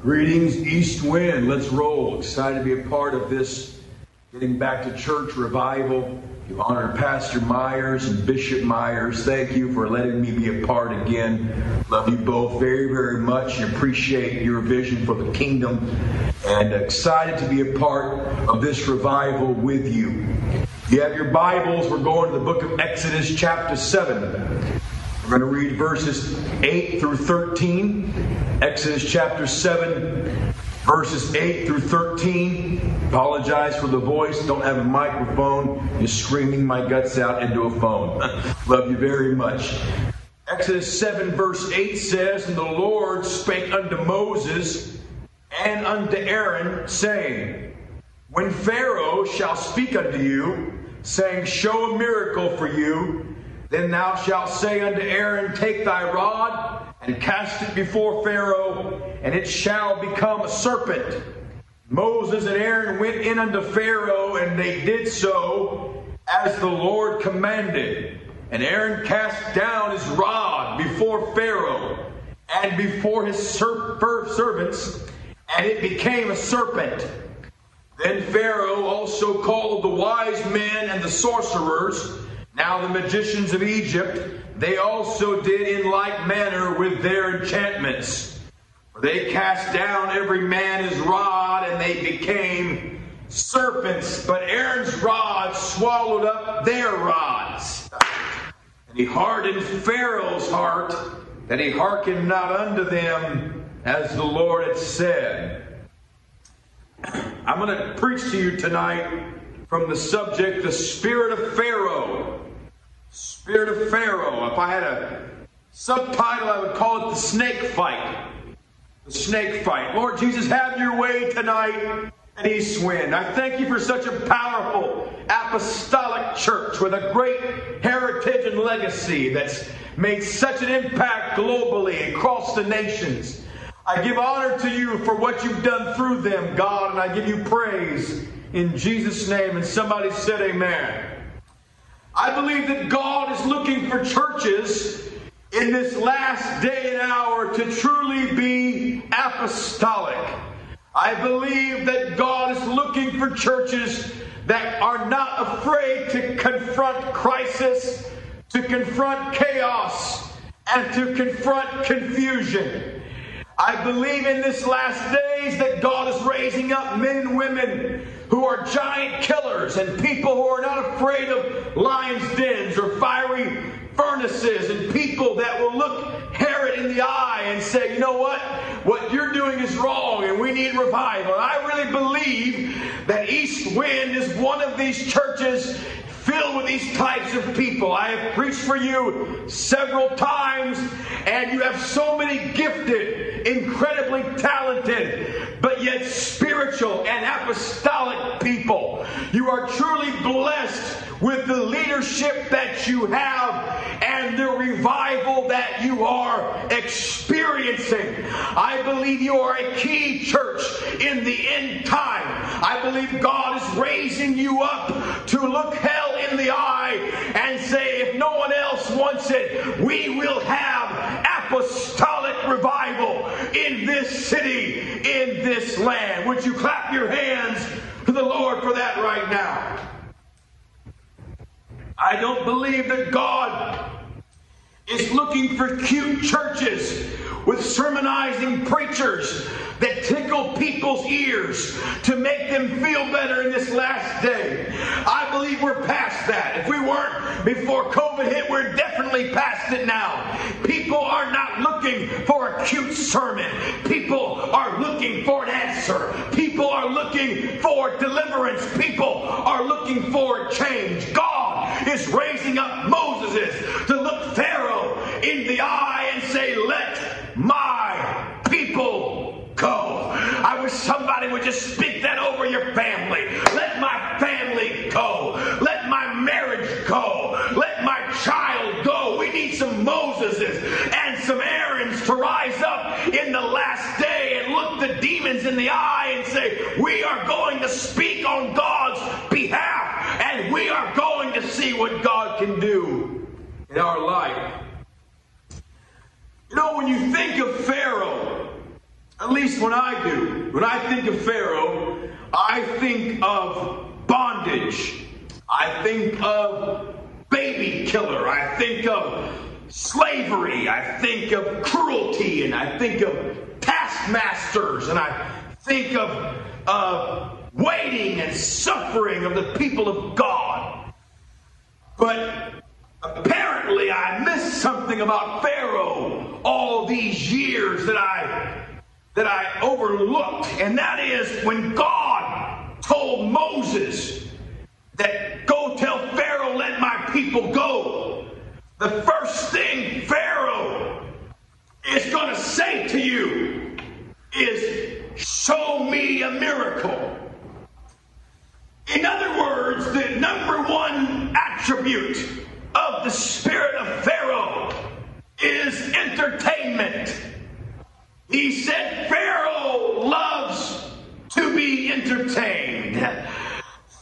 Greetings, East Wind. Let's roll. Excited to be a part of this getting back to church revival. You honor Pastor Myers and Bishop Myers. Thank you for letting me be a part again. Love you both very, very much and appreciate your vision for the kingdom. And excited to be a part of this revival with you. You have your Bibles. We're going to the book of Exodus, chapter 7. We're going to read verses 8 through 13. Exodus chapter 7, verses 8 through 13. Apologize for the voice. Don't have a microphone. Just screaming my guts out into a phone. Love you very much. Exodus 7, verse 8 says, And the Lord spake unto Moses and unto Aaron, saying, When Pharaoh shall speak unto you, saying, Show a miracle for you, then thou shalt say unto Aaron, Take thy rod and cast it before Pharaoh, and it shall become a serpent. Moses and Aaron went in unto Pharaoh, and they did so as the Lord commanded. And Aaron cast down his rod before Pharaoh and before his ser- servants, and it became a serpent. Then Pharaoh also called the wise men and the sorcerers now the magicians of Egypt, they also did in like manner with their enchantments. For they cast down every man his rod, and they became serpents. But Aaron's rod swallowed up their rods. And he hardened Pharaoh's heart, that he hearkened not unto them, as the Lord had said. I'm going to preach to you tonight from the subject, the spirit of Pharaoh. Spirit of Pharaoh. If I had a subtitle, I would call it the snake fight. The snake fight. Lord Jesus, have your way tonight at East Wind. I thank you for such a powerful apostolic church with a great heritage and legacy that's made such an impact globally across the nations. I give honor to you for what you've done through them, God, and I give you praise in Jesus' name. And somebody said, Amen. I believe that God is looking for churches in this last day and hour to truly be apostolic. I believe that God is looking for churches that are not afraid to confront crisis, to confront chaos, and to confront confusion. I believe in this last days that God is raising up men and women who are giant killers and people who are not afraid of lions' dens or fiery furnaces and people that will look Herod in the eye and say, you know what? What you're doing is wrong and we need revival. And I really believe that East Wind is one of these churches filled with these types of people. I have preached for you several times, and you have so many gifted, incredibly talented, but yet spiritual and apostolic people. You are truly blessed with the leadership that you have and the revival that you are experiencing. I believe you are a key church in the end time. I believe God is raising you up to look hell in the eye and say, if no one else wants it, we will have apostolic revival in this city, in this land. Would you clap your hands to the Lord for that right now? I don't believe that God is looking for cute churches with sermonizing preachers that tickle people's ears to make them feel better in this last day. I believe we're past that. If we weren't before COVID hit, we're definitely past it now. People are not looking for a cute sermon. People are looking for an answer. People are looking for deliverance. People are looking for change. God is raising up Moses to know, when you think of Pharaoh, At least when I do. When I think of Pharaoh, I think of bondage. I think of baby killer. I think of slavery. I think of cruelty. And I think of taskmasters. And I think of uh, waiting and suffering of the people of God. But apparently, I missed something about Pharaoh all these years that I that I overlooked, and that is when God told Moses that go tell Pharaoh, let my people go. The first thing Pharaoh is going to say to you is, show me a miracle. In other words, the number one attribute of the spirit of Pharaoh is entertainment. He said, Pharaoh loves to be entertained.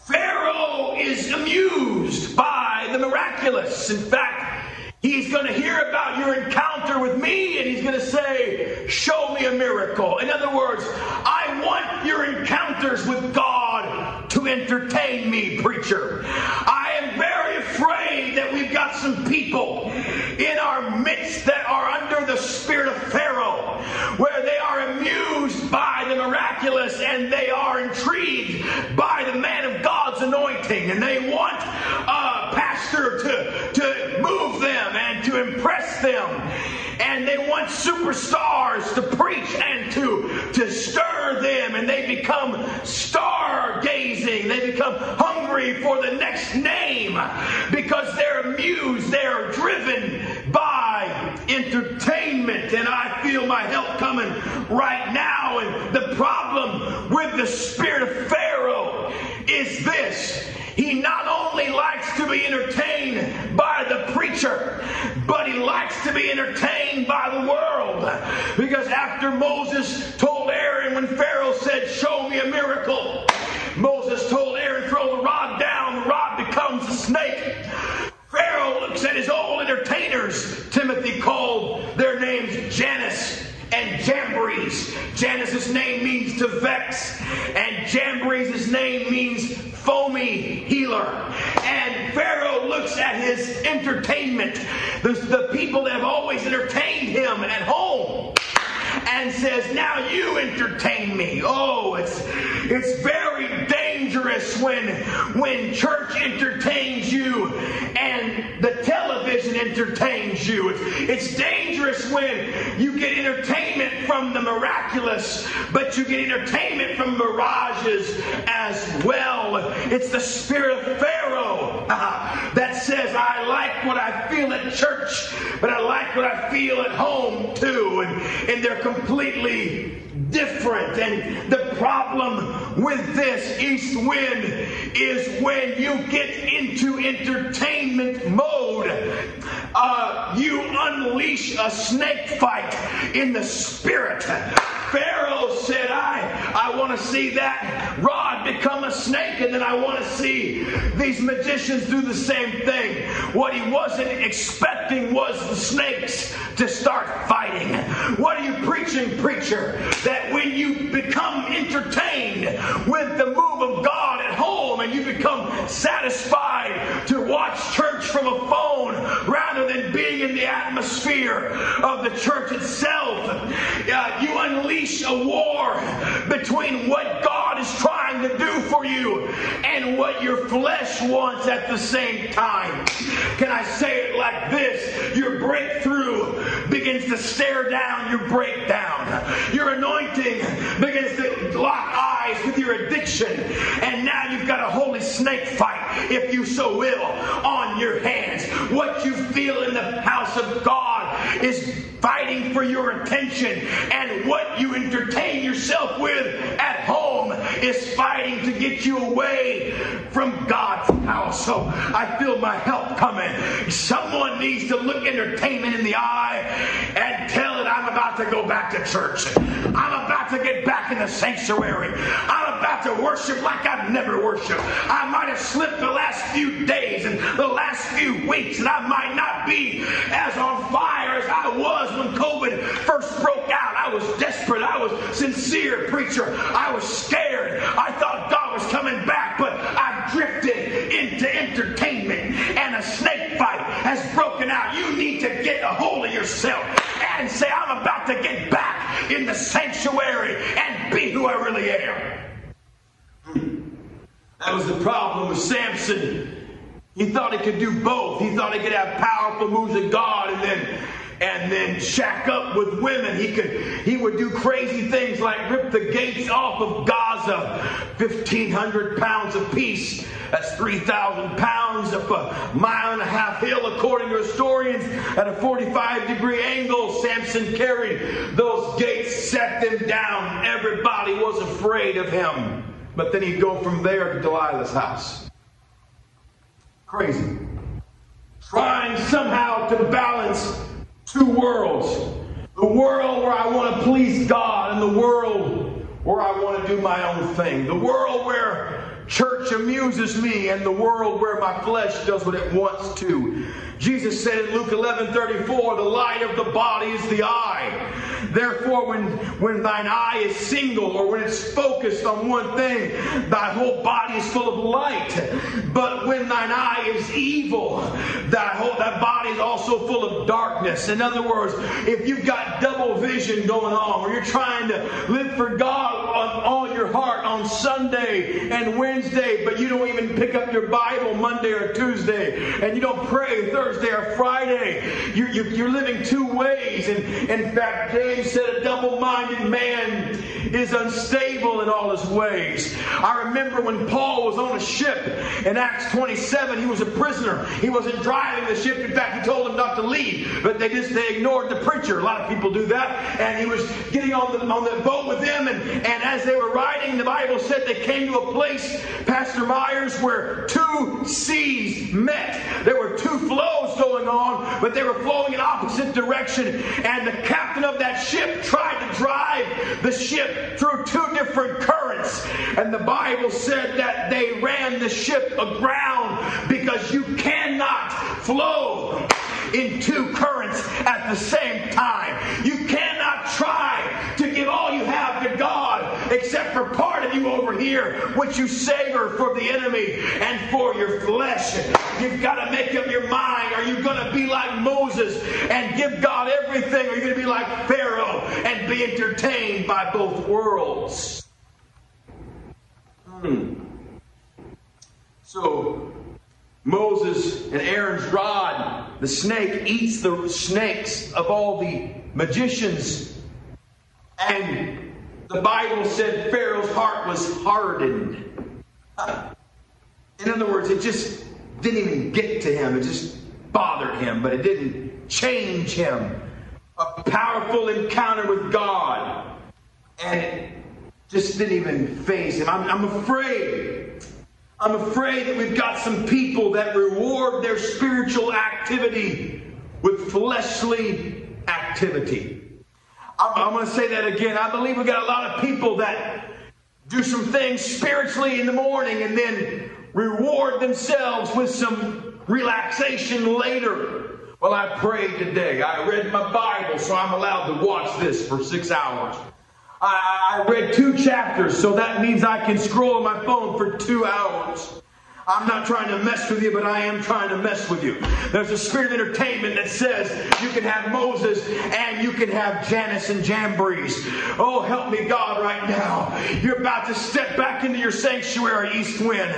Pharaoh is amused by the miraculous. In fact, he's going to hear about your encounter with me and he's going to say, Show me a miracle. In other words, I want your encounters with God to entertain me, preacher. I am very afraid that we've got some people in our midst that are under the spirit of Pharaoh, where they are amused by the miraculous and they are intrigued by the man of God's anointing, and they want a pastor to, to move them and to impress them. And they want superstars to preach and to, to stir them, and they become stargazing. They become hungry for the next name because they're amused, they're driven by entertainment. And I feel my help coming right now. And the problem with the spirit of Pharaoh is this. He not only likes to be entertained by the preacher, but he likes to be entertained by the world. Because after Moses told Aaron, when Pharaoh said, Show me a miracle, Moses told Aaron, Throw the rod down, the rod becomes a snake. Pharaoh looks at his old entertainers. Timothy called their names Jannes and Jambres. Jannes's name means to vex, and Jambres' name means foamy healer. And Pharaoh looks at his entertainment, the, the people that have always entertained him at home and says, Now you entertain me. Oh, it's it's very dangerous when when church entertains you and the television entertains you. It's, it's dangerous when you get entertainment from the miraculous, but you get entertainment from mirages as well. It's the spirit of uh, that says, I like what I feel at church, but I like what I feel at home too. And, and they're completely different. And the problem with this east wind is when you get into entertainment mode, uh, you unleash a snake fight in the spirit. Pharaoh said, I, I want to see that rod become a snake, and then I want to see these magicians do the same thing. What he wasn't expecting was the snakes to start fighting. What are you preaching, preacher? That when you become entertained with the move of God at home and you become satisfied to watch church from a phone rather than being in the atmosphere of the church itself, uh, you unleash a war between what God is trying to do for you and what your flesh wants at the same time. Can I say it like this? Your breakthrough begins to stare down your breakdown. Your anointing begins to lock eyes with your addiction. And now you've got a holy snake fight, if you so will, on your hands. What you feel in the house of God is fighting for your attention. And what you entertain yourself with at home is fighting to get you away from God's house. So I feel my help coming. Someone needs to look entertainment in the eye and tell it I'm about to go back to church. I'm about to get back in the sanctuary. I'm about to worship like I've never worshiped. I might have slipped the last few days and the last few weeks, and I might not be as on fire as I was when COVID first broke out, I was desperate. I was sincere, preacher. I was scared. I thought God was coming back, but I drifted into entertainment and a snake fight has broken out. You need to get a hold of yourself and say, I'm about to get back in the sanctuary and be who I really am. That was the problem with Samson. He thought he could do both. He thought he could have powerful moves of God and then and then shack up with women. He could he would do crazy things like rip the gates off of Gaza, 1,500 pounds apiece. That's 3,000 pounds up a mile and a half hill, according to historians, at a 45 degree angle. Samson carried those gates, set them down. Everybody was afraid of him. But then he'd go from there to Delilah's house. Crazy. Trying somehow to balance two worlds the world where I want to please God, and the world where I want to do my own thing. The world where church amuses me, and the world where my flesh does what it wants to. Jesus said in Luke 11 34, the light of the body is the eye. Therefore, when, when thine eye is single or when it's focused on one thing, thy whole body is full of light. But when thine eye is evil, thy whole that body is also full of darkness. In other words, if you've got double vision going on, where you're trying to live for God on all your heart on Sunday and Wednesday, but you don't even pick up your Bible Monday or Tuesday, and you don't pray Thursday or Friday, you're, you're living two ways. And in fact, James said a double minded man is unstable in all his ways. I remember when Paul was on a ship in Acts 27, he was a prisoner. He wasn't driving the ship. In fact, he told them not to leave, but they just they ignored the preacher. A lot of people do that. And he was getting on the, on the boat with them, and, and as they were riding, the Bible said they came to a place, Pastor Myers, where two seas met. There were two flows going on, but they were flowing in opposite direction. And the captain of that ship tried to drive the ship through two different currents. And the Bible said that they ran the ship aground because you cannot flow in two currents at the same time. You cannot try to give all you have to God except for part of you over here, which you savor for the enemy and for your flesh. You've got to make up your mind. Are you going to be like Moses and give God everything? Or are you going to be like Pharaoh and be entertained by both worlds? Hmm. So, Moses and Aaron's rod, the snake eats the snakes of all the magicians. And the Bible said Pharaoh's heart was hardened. In other words, it just didn't even get to him. It just bothered him, but it didn't change him. A powerful encounter with God. And it just didn't even faze him. I'm, I'm afraid I'm afraid that we've got some people that reward their spiritual activity with fleshly activity. I'm, going to say that again. I believe we've got a lot of people that do some things spiritually in the morning and then reward themselves with some relaxation later. Well, I prayed today. I read my Bible, so I'm allowed to watch this for six hours. I, I read two chapters, so that means I can scroll on my phone for two hours. I'm not trying to mess with you, but I am trying to mess with you. There's a spirit of entertainment that says you can have Moses and you can have Jannes and Jambres. Oh, help me, God, right now. You're about to step back into your sanctuary, East Wind.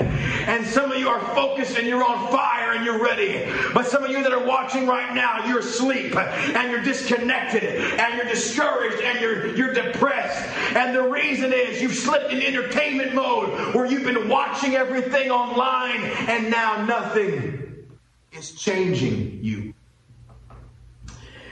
And some of you are focused and you're on fire and you're ready. But some of you that are watching right now, you're asleep and you're disconnected and you're discouraged and you're, you're depressed. And the reason is you've slipped in entertainment mode where you've been watching everything online and now nothing is changing you.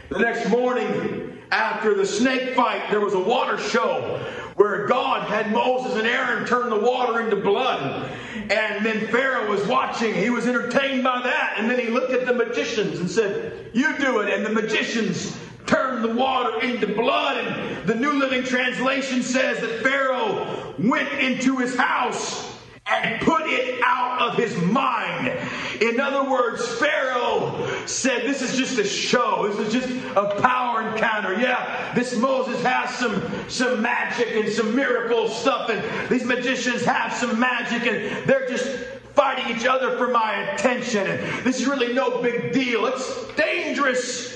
The next morning, after the snake fight, there was a water show where God had Moses and Aaron turn the water into blood. And then Pharaoh was watching. He was entertained by that. And then he looked at the magicians and said, You do it. And the magicians turned the water into blood. And the New Living Translation says that Pharaoh went into his house and put it out of his mind. In other words, Pharaoh said, This is just a show. This is just a power encounter. Yeah, this Moses has some, some magic and some miracle stuff, and these magicians have some magic, and they're just fighting each other for my attention. And this is really no big deal. It's dangerous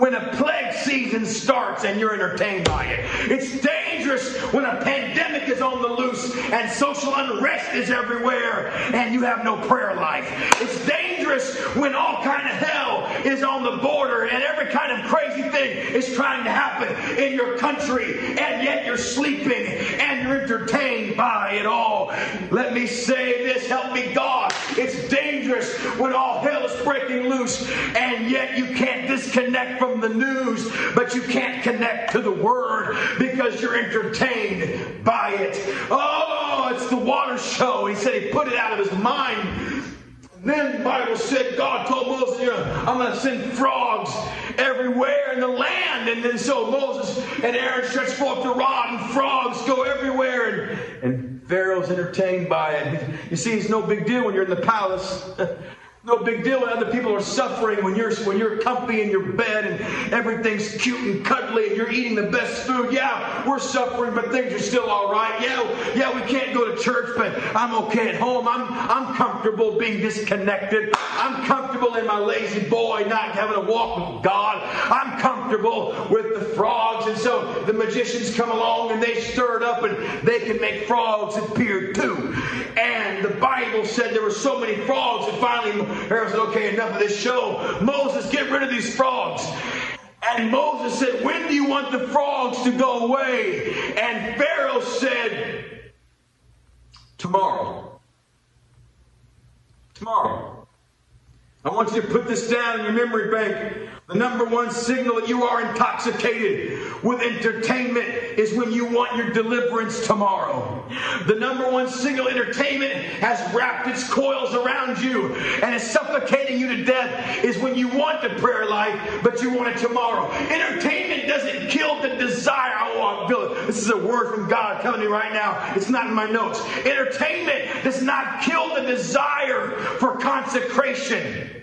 when a plague season starts and you're entertained by it. It's dangerous when a pandemic is on the loose and social unrest is everywhere and you have no prayer life. It's dangerous when all kind of hell is on the border and every kind of crazy thing is trying to happen in your country and yet you're sleeping and you're entertained by it all. Let me say this, help me God. It's dangerous when all hell is breaking loose and yet you can't disconnect from the news, but you can't connect to the Word because you're entertained by it. Oh, it's the water show. He said he put it out of his mind. Then the Bible said God told Moses, I'm going to send frogs everywhere in the land. And then so Moses and Aaron stretched forth the rod, and frogs go everywhere. And, and Pharaoh's entertained by it. You see, it's no big deal when you're in the palace. No big deal when other people are suffering when you're when you're comfy in your bed and everything's cute and cuddly and you're eating the best food. Yeah, we're suffering, but things are still all right. Yeah, yeah, we can't go to church, but I'm okay at home. I'm I'm comfortable being disconnected. I'm comfortable in my lazy boy not having a walk with God. I'm comfortable with the frogs, and so the magicians come along and they stir it up and they can make frogs appear too. And the Bible said there were so many frogs that finally Pharaoh said, okay, enough of this show. Moses, get rid of these frogs. And Moses said, when do you want the frogs to go away? And Pharaoh said, tomorrow. Tomorrow. I want you to put this down in your memory bank. The number one signal that you are intoxicated with entertainment is when you want your deliverance tomorrow. The number one signal entertainment has wrapped its coils around you and is suffocating you to death is when you want the prayer life, but you want it tomorrow. Entertainment doesn't kill the desire. I feel it. This is a word from God to me right now. It's not in my notes. Entertainment does not kill the desire for consecration.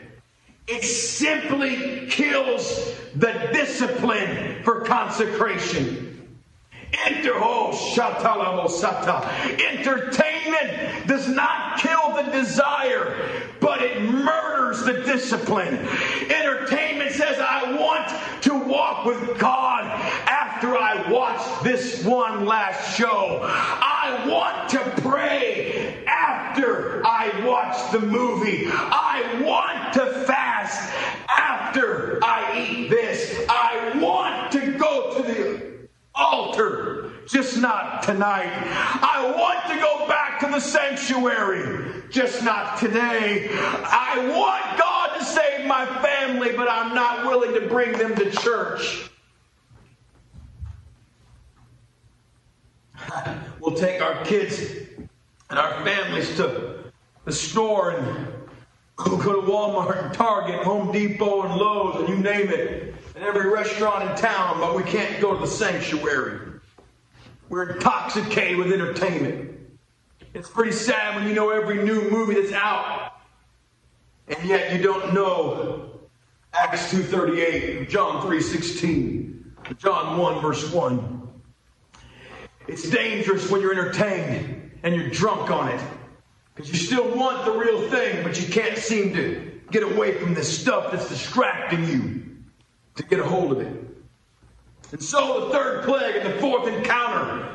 It simply kills the discipline for consecration. Interho oh, Entertainment does not kill the desire, but it murders the discipline. Entertainment says, I want to walk with God after I watch this one last show. I want to pray after I watch the movie. I want to fast after I eat this. I want to go to the altar, just not tonight. I want to go back to the sanctuary, just not today. I want God to save my family, but I'm not willing to bring them to church. We'll take our kids and our families to the store and go to Walmart and Target, Home Depot and Lowe's and you name it and every restaurant in town, but we can't go to the sanctuary. We're intoxicated with entertainment. It's pretty sad when you know every new movie that's out, and yet you don't know Acts 2.38, John 3.16, John 1 verse 1. It's dangerous when you're entertained and you're drunk on it. Because you still want the real thing, but you can't seem to get away from this stuff that's distracting you to get a hold of it. And so the third plague and the fourth encounter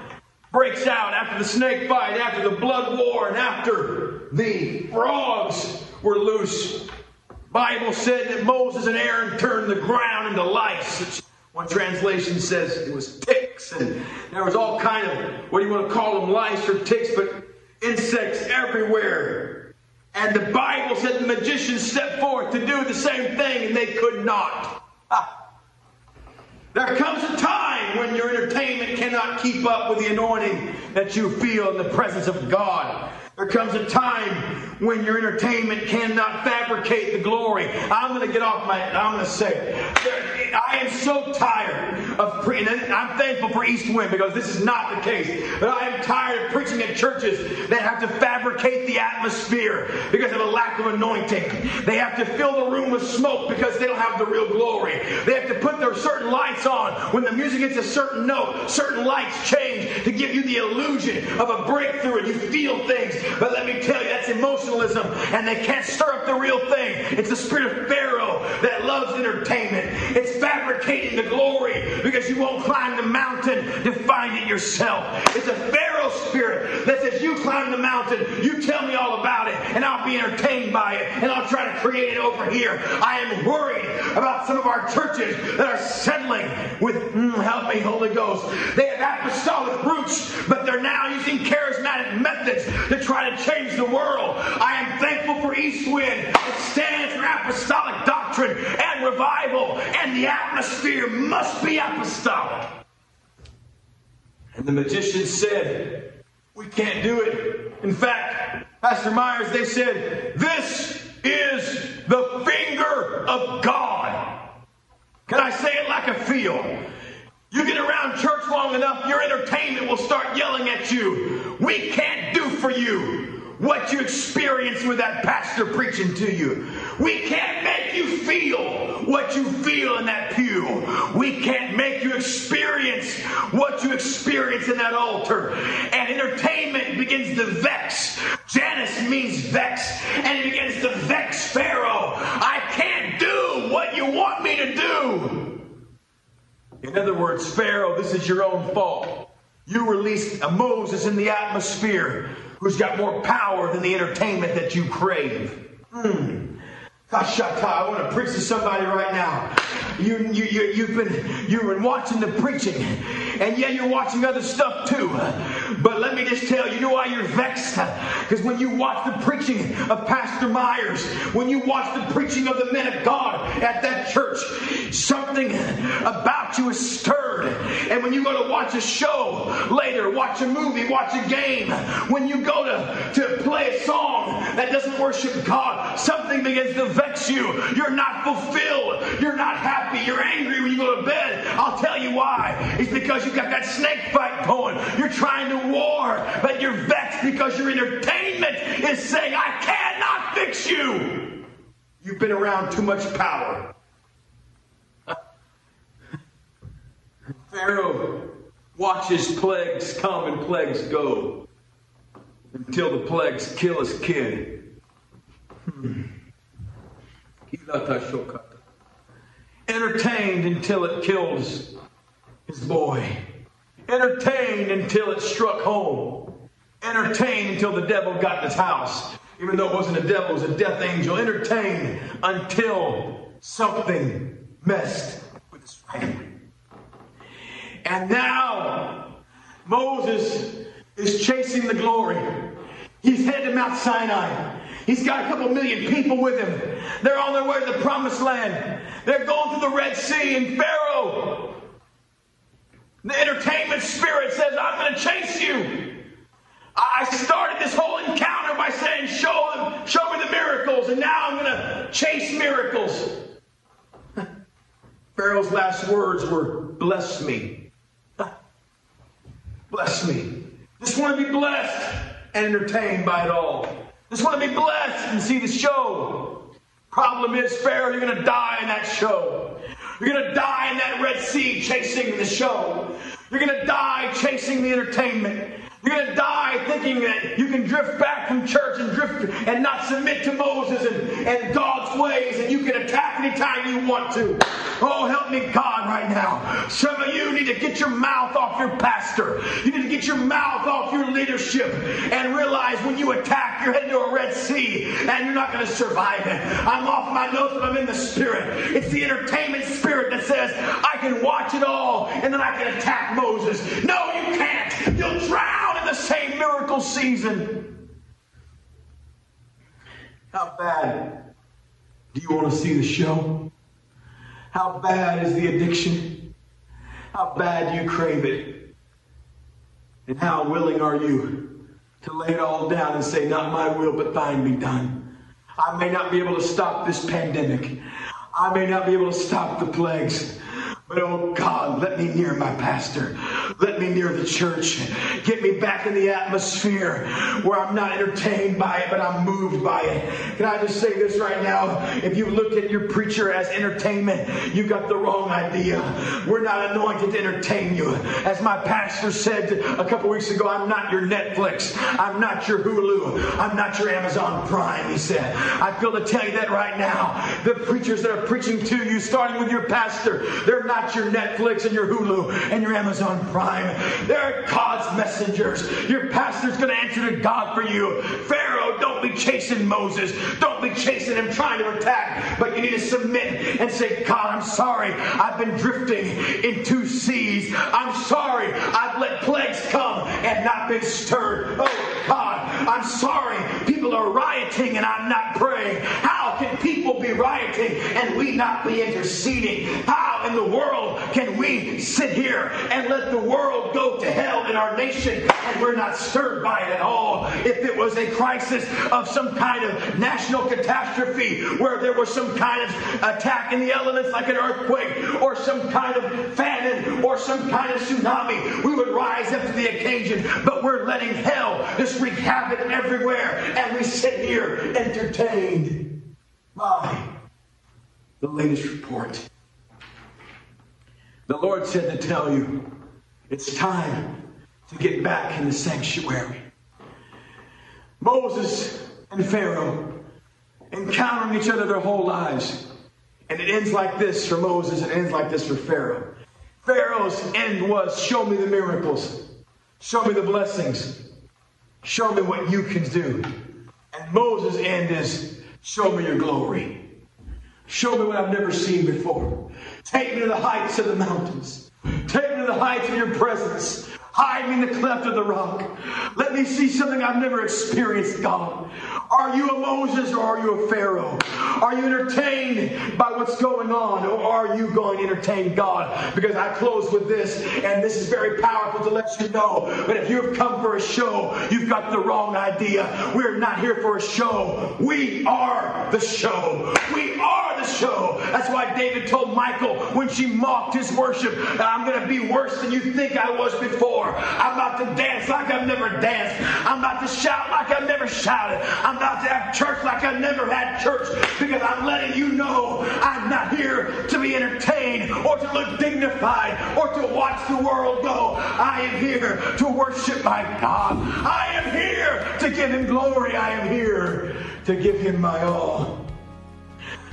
breaks out after the snake fight, after the blood war, and after the frogs were loose. Bible said that Moses and Aaron turned the ground into lice. One translation says it was ticks, and there was all kind of what do you want to call them, lice or ticks, but insects everywhere. And the Bible said the magicians stepped forth to do the same thing, and they could not. There comes a time when your entertainment cannot keep up with the anointing that you feel in the presence of God. There comes a time when your entertainment cannot fabricate the glory. I'm going to get off my, I'm going to say, I am so tired of preaching. I'm thankful for East Wind because this is not the case. But I am tired of preaching in churches that have to fabricate the atmosphere because of a lack of anointing. They have to fill the room with smoke because they don't have the real glory. They have to put their certain lights on. When the music hits a certain note, certain lights change to give you the illusion of a breakthrough and you feel things. But let me tell you, that's emotionalism and they can't stir up the real thing. It's the spirit of Pharaoh that loves entertainment. It's fabricating the glory because you won't climb the mountain to find it yourself. It's a Pharaoh spirit that says, You climb the mountain, you tell me all about it, and I'll be entertained by it, and I'll try to create it over here. I am worried about some of our churches that are settling with, mm, help me, Holy Ghost. They have apostolic roots, but they're now using charismatic methods to try to change the world. I am thankful for East Wind. It stands for apostolic doctrine and revival, and the atmosphere must be apostolic. And the magician said, We can't do it. In fact, Pastor Myers, they said, This is the finger of God. Can I say it like I feel? You get around church long enough, your entertainment will start yelling at you. We can't do for you what you experience with that pastor preaching to you. We can't make you feel what you feel in that pew. We can't make you experience what you experience in that altar. And entertainment begins to vex. Jannes means vex, In other words, Pharaoh, this is your own fault. You released a Moses in the atmosphere who's got more power than the entertainment that you crave. Mm. I want to preach to somebody right now. You, you, you, you've been you've been watching the preaching, and yeah, you're watching other stuff too. But let me just tell you, you know why you're vexed? Because when you watch the preaching of Pastor Myers, when you watch the preaching of the men of God at that church, something about you is stirred. And when you go to watch a show later, watch a movie, watch a game, when you go to, to play a song doesn't worship God, something begins to vex you. You're not fulfilled. You're not happy. You're angry when you go to bed. I'll tell you why. It's because you've got that snake fight going. You're trying to war, but you're vexed because your entertainment is saying, I cannot fix you. You've been around too much power. Pharaoh watches plagues come and plagues go until the plagues kill his kid. Entertained until it kills his boy. Entertained until it struck home. Entertained until the devil got in his house. Even though it wasn't a devil, it was a death angel. Entertained until something messed with his family. And now Moses is chasing the glory. He's headed to Mount Sinai. He's got a couple million people with him. They're on their way to the promised land. They're going through the Red Sea, and Pharaoh, the entertainment spirit, says, I'm going to chase you. I started this whole encounter by saying, Show them, show me the miracles, and now I'm going to chase miracles. Pharaoh's last words were, Bless me. Bless me. Just want to be blessed and entertained by it all. Just want to be blessed and see the show. Problem is, Pharaoh, you're going to die in that show. You're going to die in that Red Sea chasing the show. You're going to die chasing the entertainment. You're going to die thinking that you can drift back from church and drift and not submit to Moses and, and God's ways, and you can attack anytime you want to. Oh, help me, God, right now. Some of you need to get your mouth off your pastor. You need to get your mouth off your leadership and realize when you attack, you're heading to a Red Sea and you're not going to survive it. I'm off my notes, but I'm in the spirit. It's the entertainment spirit that says, I can watch it all and then I can attack Moses. No, you can't. You'll drown in the same miracle season. How bad do you want to see the show? How bad is the addiction? How bad do you crave it? And how willing are you to lay it all down and say, Not my will, but thine be done? I may not be able to stop this pandemic. I may not be able to stop the plagues, But oh God, let me near my pastor. Let me near the church. Get me back in the atmosphere where I'm not entertained by it, but I'm moved by it. Can I just say this right now? If you look at your preacher as entertainment, you got the wrong idea. We're not anointed to entertain you. As my pastor said a couple weeks ago, I'm not your Netflix. I'm not your Hulu. I'm not your Amazon Prime, he said. I feel to tell you that right now. The preachers that are preaching to you, starting with your pastor, they're not your Netflix and your Hulu and your Amazon Prime. They're God's messengers. Your pastor's going to answer to God for you. Pharaoh, don't be chasing Moses. Don't be chasing him trying to attack. But you need to submit and say, God, I'm sorry. I've been drifting in two seas. I'm sorry. I've let plagues come and not been stirred. Oh, God, I'm sorry. People are rioting and I'm not praying. How can people be rioting and we not be interceding? In the world can we sit here and let the world go to hell in our nation and we're not stirred by it at all? If it was a crisis of some kind of national catastrophe where there was some kind of attack in the elements like an earthquake or some kind of famine or some kind of tsunami, we would rise up to the occasion. But we're letting hell just wreak havoc everywhere and we sit here entertained by the latest report. The Lord said to tell you, it's time to get back in the sanctuary. Moses and Pharaoh encountering each other their whole lives. And it ends like this for Moses, it ends like this for Pharaoh. Pharaoh's end was show me the miracles, show me the blessings, show me what you can do. And Moses' end is show me your glory. Show me what I've never seen before. Take me to the heights of the mountains. Take me to the heights of your presence. Hide me in the cleft of the rock. Let me see something I've never experienced, God. Are you a Moses or are you a Pharaoh? Are you entertained by what's going on or are you going to entertain God? Because I close with this, and this is very powerful to let you know. But if you've come for a show, you've got the wrong idea. We're not here for a show. We are the show. We are the show. That's why David told Michal when she mocked his worship, I'm going to be worse than you think I was before. I'm about to dance like I've never danced. I'm about to shout like I've never shouted. I'm about to have church like I've never had church because I'm letting you know I'm not here to be entertained or to look dignified or to watch the world go. I am here to worship my God. I am here to give him glory. I am here to give him my all.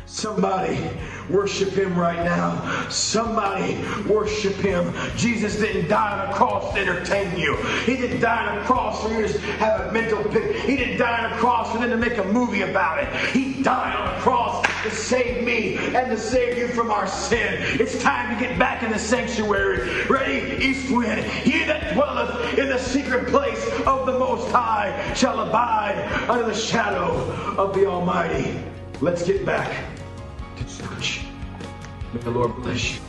Somebody worship him right now. Somebody worship him. Jesus didn't die on a cross to entertain you. He didn't die on a cross for you to have a mental pic. He didn't die on a cross for them to make a movie about it. He died on a cross to save me and to save you from our sin. It's time to get back in the sanctuary. Ready? East wind. He that dwelleth in the secret place of the Most High shall abide under the shadow of the Almighty. Let's get back to church. May